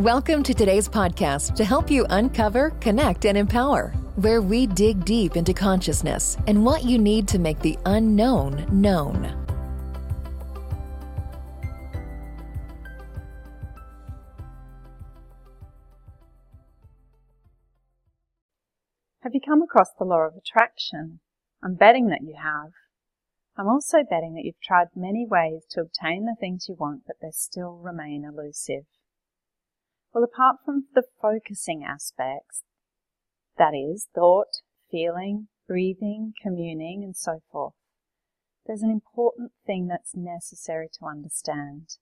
Welcome to today's podcast to help you uncover, connect, and empower, where we dig deep into consciousness and what you need to make the unknown known. Have you come across the law of attraction? I'm betting that you have. I'm also betting that you've tried many ways to obtain the things you want, but they still remain elusive. Well, apart from the focusing aspects, that is, thought, feeling, breathing, communing, and so forth, there's an important thing that's necessary to understand,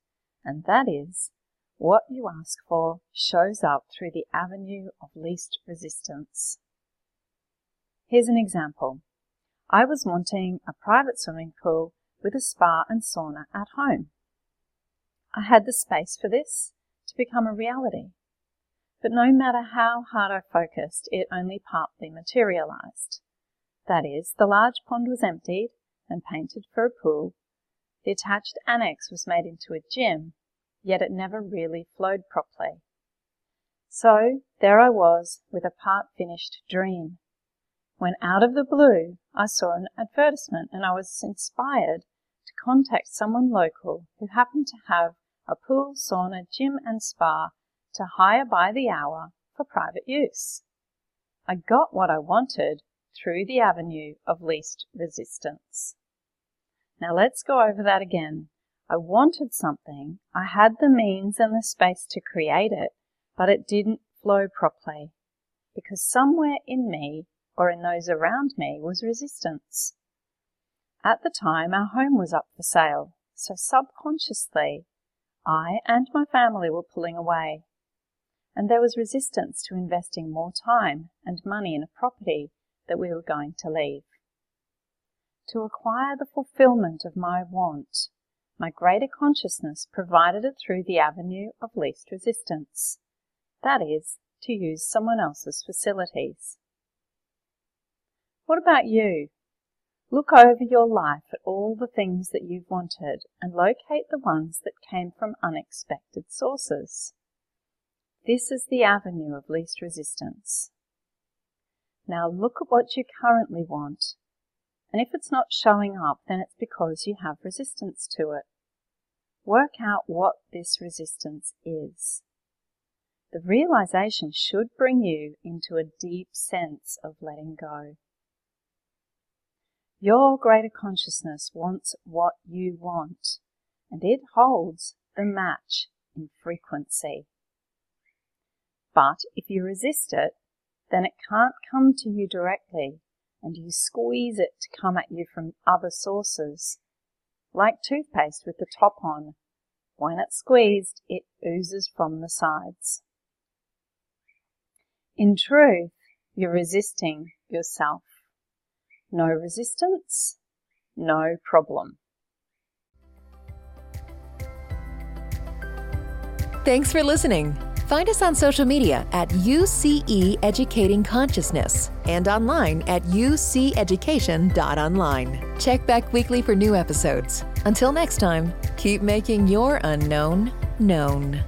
and that is what you ask for shows up through the avenue of least resistance. Here's an example. I was wanting a private swimming pool with a spa and sauna at home. I had the space for this become a reality. But no matter how hard I focused, it only partly materialized. That is, the large pond was emptied and painted for a pool. The attached annex was made into a gym, yet it never really flowed properly. So there I was with a part finished dream when out of the blue I saw an advertisement and I was inspired to contact someone local who happened to have a pool, sauna, gym and spa to hire by the hour for private use. I got what I wanted through the avenue of least resistance. Now let's go over that again. I wanted something, I had the means and the space to create it, but it didn't flow properly because somewhere in me or in those around me was resistance. At the time, our home was up for sale, so subconsciously, I and my family were pulling away. And there was resistance to investing more time and money in a property that we were going to leave. To acquire the fulfillment of my want, my greater consciousness provided it through the avenue of least resistance. That is, to use someone else's facilities. What about you? Look over your life at all the things that you've wanted and locate the ones that came from unexpected sources. This is the avenue of least resistance. Now look at what you currently want, and if it's not showing up, then it's because you have resistance to it. Work out what this resistance is. The realization should bring you into a deep sense of letting go. Your greater consciousness wants what you want, and it holds the match in frequency. But if you resist it, then it can't come to you directly, and you squeeze it to come at you from other sources. Like toothpaste with the top on, when it's squeezed, it oozes from the sides. In truth, you're resisting yourself. No resistance, no problem. Thanks for listening. Find us on social media at UCE Educating Consciousness and online at uceducation.online. Check back weekly for new episodes. Until next time, keep making your unknown known.